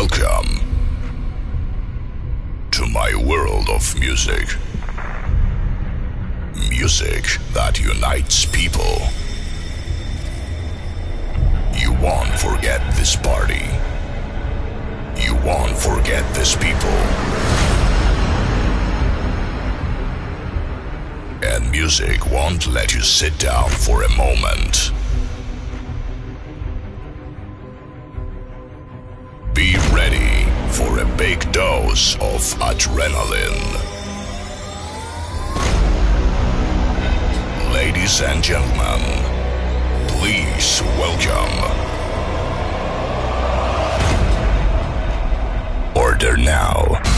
Welcome to my world of music. Music that unites people. You won't forget this party. You won't forget these people. And music won't let you sit down for a moment. Big dose of adrenaline. Ladies and gentlemen, please welcome. Order now.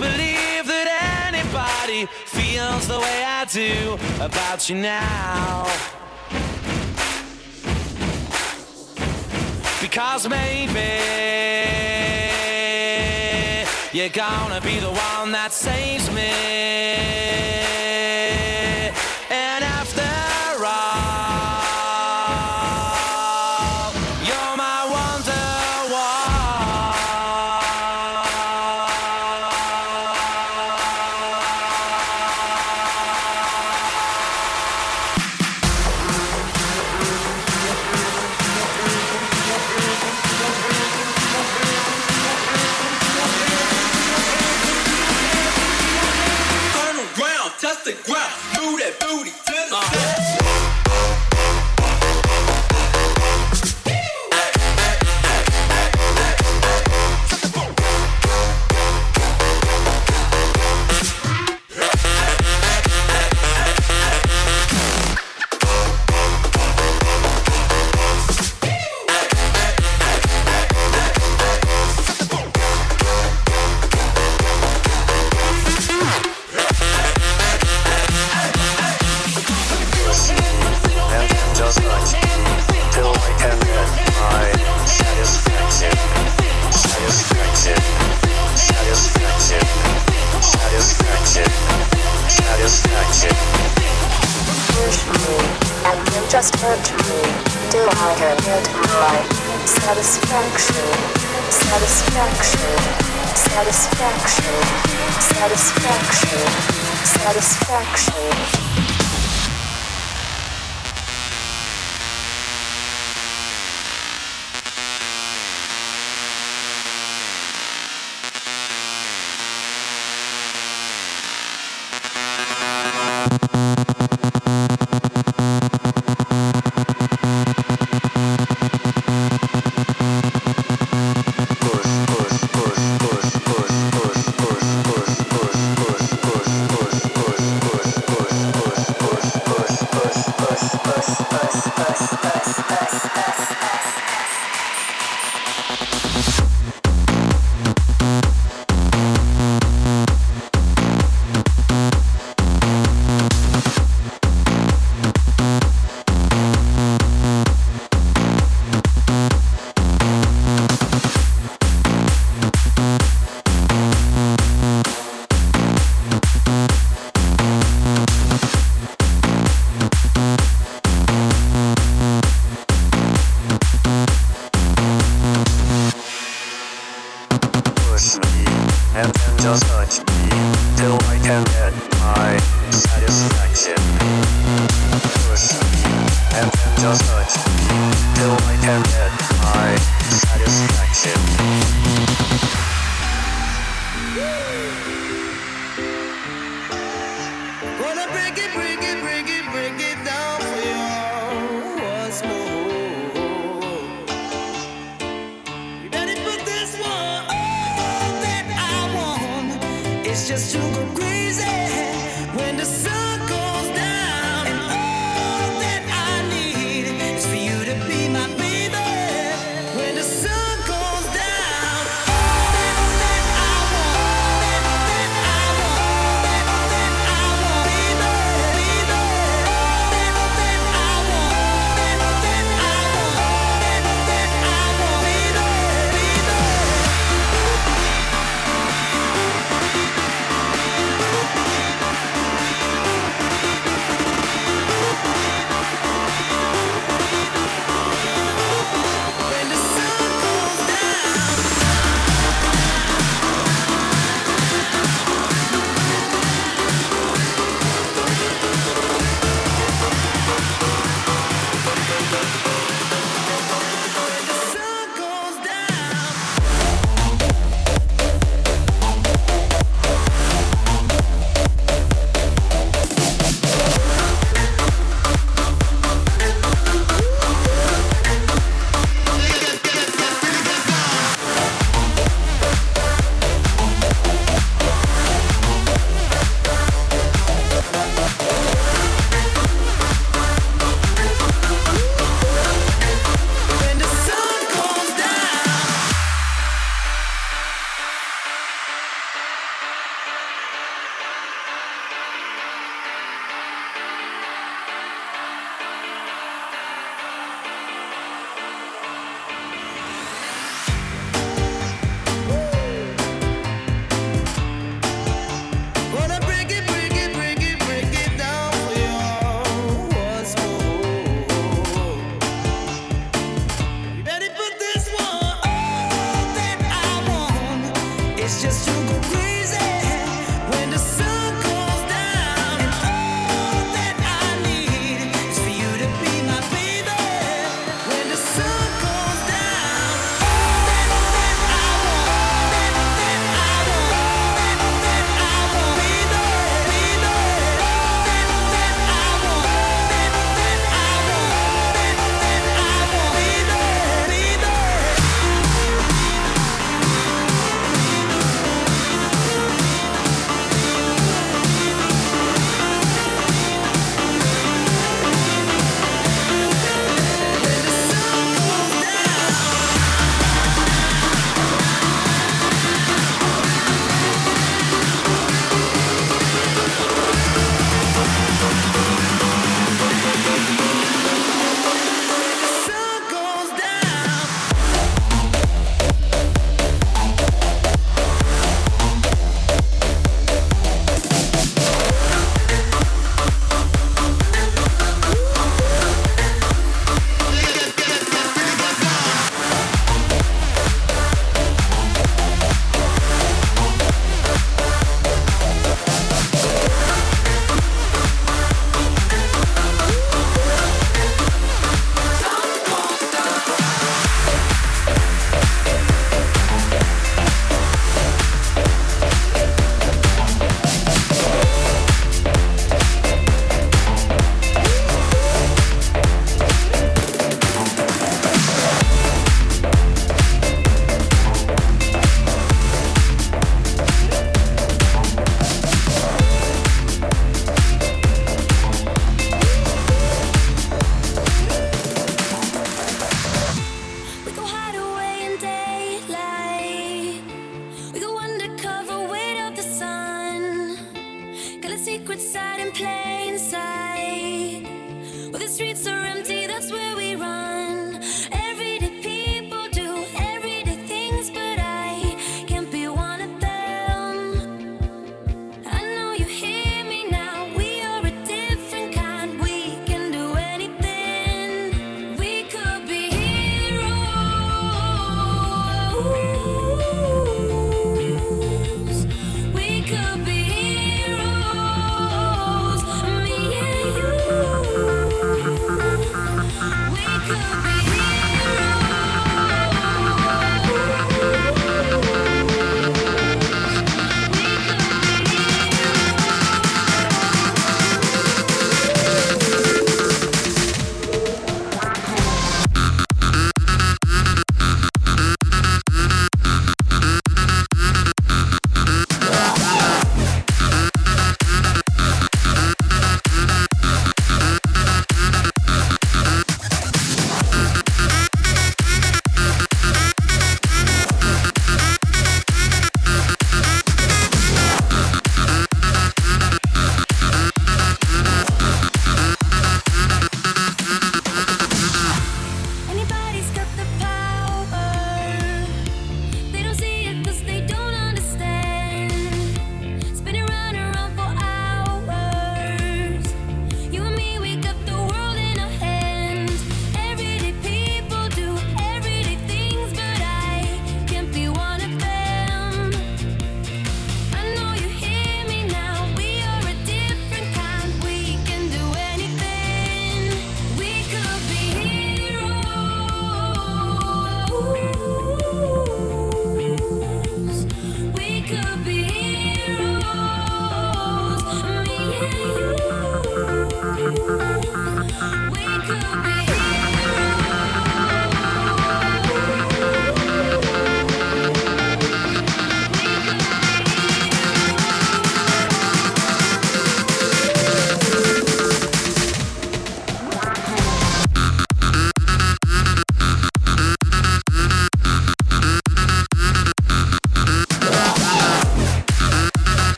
Believe that anybody feels the way I do about you now. Because maybe you're gonna be the one that saves me.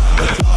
Three.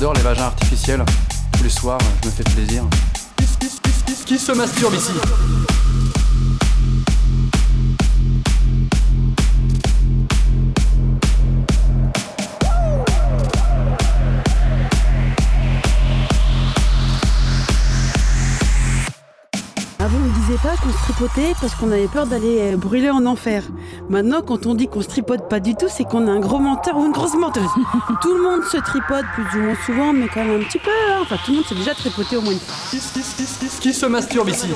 J'adore les vagins artificiels. Tous les soirs, je me fais plaisir. Qui se masturbe ici Avant, on ne disait pas qu'on se tripotait parce qu'on avait peur d'aller euh, brûler en enfer. Maintenant, quand on dit qu'on se tripote pas du tout, c'est qu'on est un gros menteur ou une grosse menteuse. tout le monde se tripote plus ou moins souvent, mais quand même un petit peu. hein. Enfin, tout le monde s'est déjà tripoté au moins une fois. Qui se masturbe ici?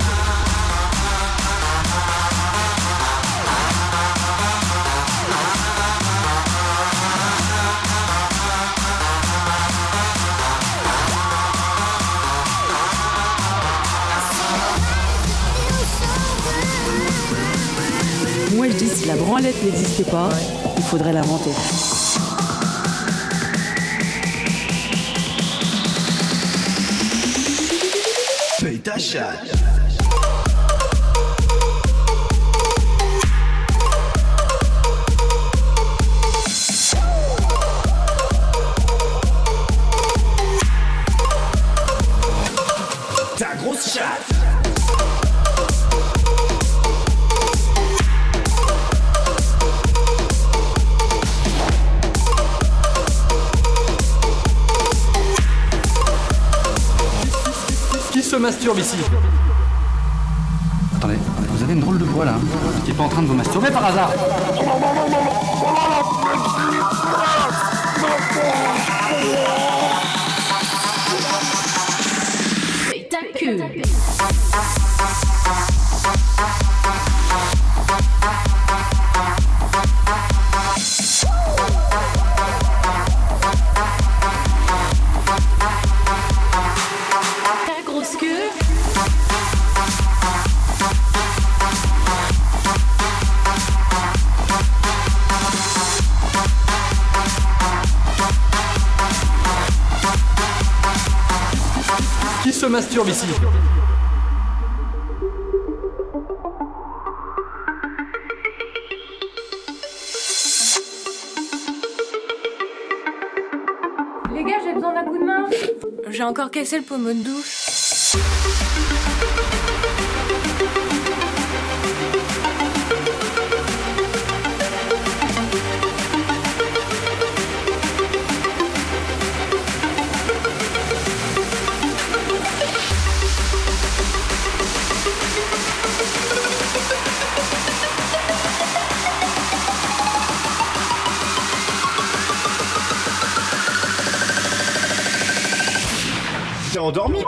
grande n'existait pas, ouais. il faudrait l'inventer. Paye ta chatte masturbe ici Attendez, vous avez une drôle de voix là. Qui est pas en train de vous masturber par hasard masturbe ici Les gars, j'ai besoin d'un coup de main. J'ai encore cassé le pommeau de douche. Endormi